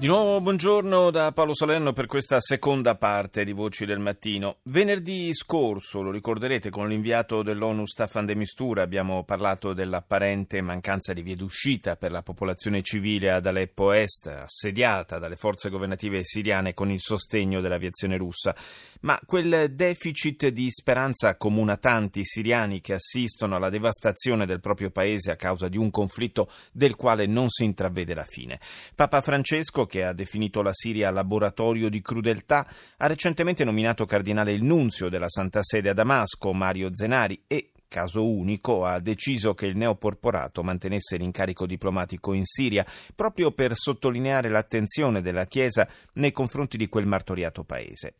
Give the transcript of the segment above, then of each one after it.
Di nuovo buongiorno da Paolo Salerno per questa seconda parte di Voci del Mattino. Venerdì scorso, lo ricorderete, con l'inviato dell'ONU Staffan de Mistura abbiamo parlato dell'apparente mancanza di vie d'uscita per la popolazione civile ad Aleppo Est, assediata dalle forze governative siriane con il sostegno dell'aviazione russa. Ma quel deficit di speranza comuna tanti siriani che assistono alla devastazione del proprio paese a causa di un conflitto del quale non si intravede la fine. Papa Francesco che ha definito la Siria laboratorio di crudeltà, ha recentemente nominato cardinale il nunzio della Santa Sede a Damasco, Mario Zenari, e caso unico, ha deciso che il neoporporato mantenesse l'incarico diplomatico in Siria, proprio per sottolineare l'attenzione della Chiesa nei confronti di quel martoriato paese.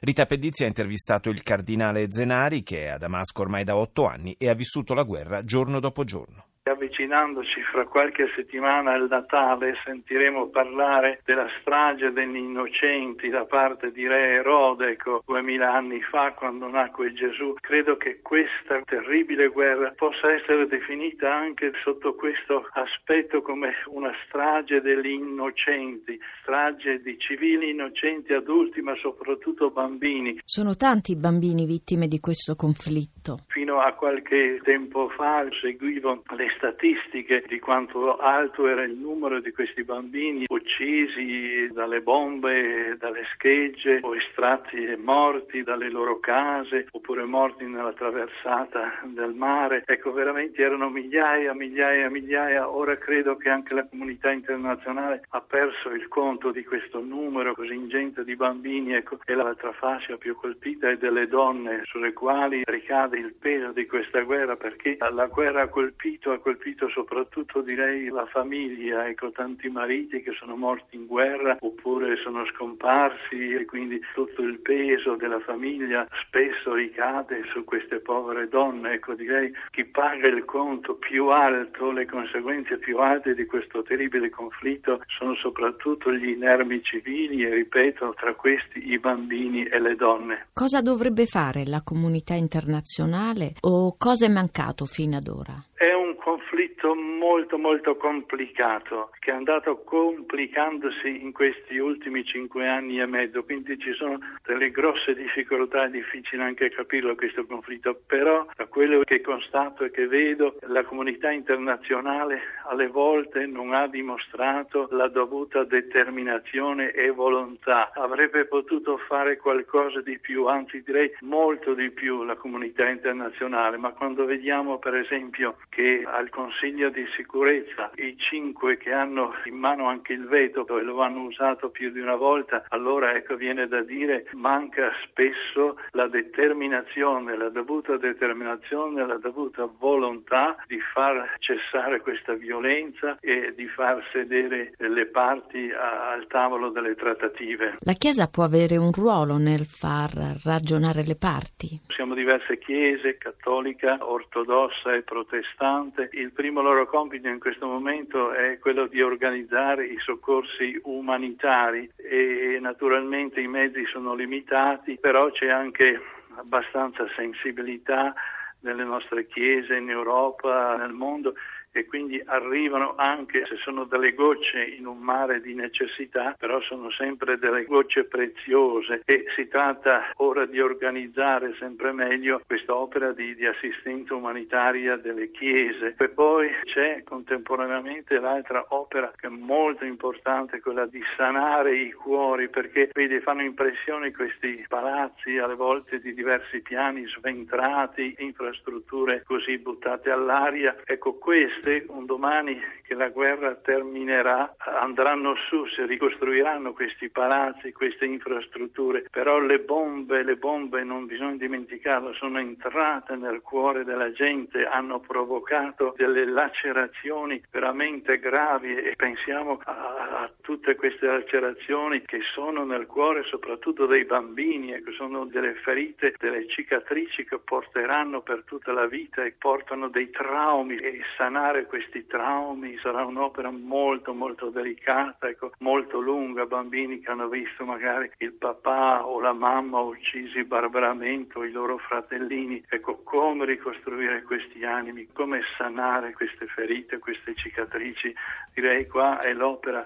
Rita Pedizzi ha intervistato il cardinale Zenari, che è a Damasco ormai da otto anni e ha vissuto la guerra giorno dopo giorno. Avvicinandoci fra qualche settimana al Natale sentiremo parlare della strage degli innocenti da parte di Re Erode, ecco, duemila anni fa quando nacque Gesù. Credo che questa terribile guerra possa essere definita anche sotto questo aspetto come una strage degli innocenti, strage di civili innocenti adulti ma soprattutto bambini. Sono tanti i bambini vittime di questo conflitto. Fino a qualche tempo fa seguivo le statistiche di quanto alto era il numero di questi bambini uccisi dalle bombe, dalle schegge o estratti e morti dalle loro case oppure morti nella traversata del mare. Ecco, veramente erano migliaia, migliaia, migliaia. Ora credo che anche la comunità internazionale ha perso il conto di questo numero così ingente di bambini. Ecco, e l'altra fascia più colpita è delle donne sulle quali ricade il peso di questa guerra perché la guerra ha colpito, colpito soprattutto direi la famiglia, ecco tanti mariti che sono morti in guerra oppure sono scomparsi e quindi tutto il peso della famiglia spesso ricade su queste povere donne, ecco direi chi paga il conto più alto, le conseguenze più alte di questo terribile conflitto sono soprattutto gli inermi civili e ripeto tra questi i bambini e le donne. Cosa dovrebbe fare la comunità internazionale o cosa è mancato fino ad ora? È conflitto molto molto complicato che è andato complicandosi in questi ultimi cinque anni e mezzo, quindi ci sono delle grosse difficoltà, è difficile anche capirlo questo conflitto, però da quello che constato e che vedo la comunità internazionale alle volte non ha dimostrato la dovuta determinazione e volontà, avrebbe potuto fare qualcosa di più, anzi direi molto di più la comunità internazionale, ma quando vediamo per esempio che al Consiglio di sicurezza i cinque che hanno in mano anche il veto e lo hanno usato più di una volta, allora ecco viene da dire manca spesso la determinazione, la dovuta determinazione, la dovuta volontà di far cessare questa violenza e di far sedere le parti a, al tavolo delle trattative. La Chiesa può avere un ruolo nel far ragionare le parti? Siamo diverse chiese, cattolica, ortodossa e protestante. Il primo loro compito in questo momento è quello di organizzare i soccorsi umanitari e naturalmente i mezzi sono limitati, però c'è anche abbastanza sensibilità nelle nostre chiese in Europa, nel mondo e quindi arrivano anche se sono delle gocce in un mare di necessità, però sono sempre delle gocce preziose e si tratta ora di organizzare sempre meglio questa opera di, di assistenza umanitaria delle chiese. E poi c'è contemporaneamente l'altra opera che è molto importante, quella di sanare i cuori, perché vedi, fanno impressione questi palazzi alle volte di diversi piani sventrati, infrastrutture così buttate all'aria. Ecco, questo queste un domani che la guerra terminerà andranno su, si ricostruiranno questi palazzi, queste infrastrutture, però le bombe, le bombe non bisogna dimenticarlo, sono entrate nel cuore della gente, hanno provocato delle lacerazioni veramente gravi e pensiamo a, a tutte queste lacerazioni che sono nel cuore soprattutto dei bambini e che sono delle ferite, delle cicatrici che porteranno per tutta la vita e portano dei traumi. E sanare questi traumi sarà un'opera molto molto delicata, ecco, molto lunga, bambini che hanno visto magari il papà o la mamma uccisi barbaramente o i loro fratellini, ecco come ricostruire questi animi, come sanare queste ferite, queste cicatrici, direi qua è l'opera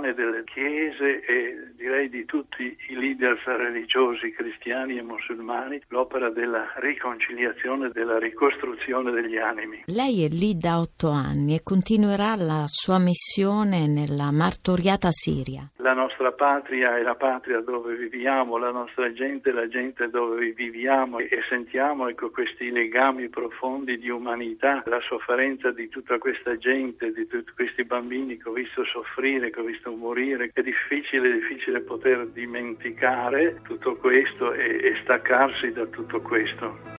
immane delle chiese e direi di tutti i leader religiosi cristiani e musulmani, l'opera della riconciliazione, della ricostruzione degli animi. Lei è lì da otto anni e continuerà la sua missione nella martoriata Siria. La nostra patria è la patria dove viviamo, la nostra gente è la gente dove viviamo e sentiamo ecco, questi legami profondi di umanità, la sofferenza di tutta questa gente, di tutti questi bambini che ho visto soffrire, che ho visto morire. È difficile, difficile poter dimenticare tutto questo e, e staccarsi da tutto questo.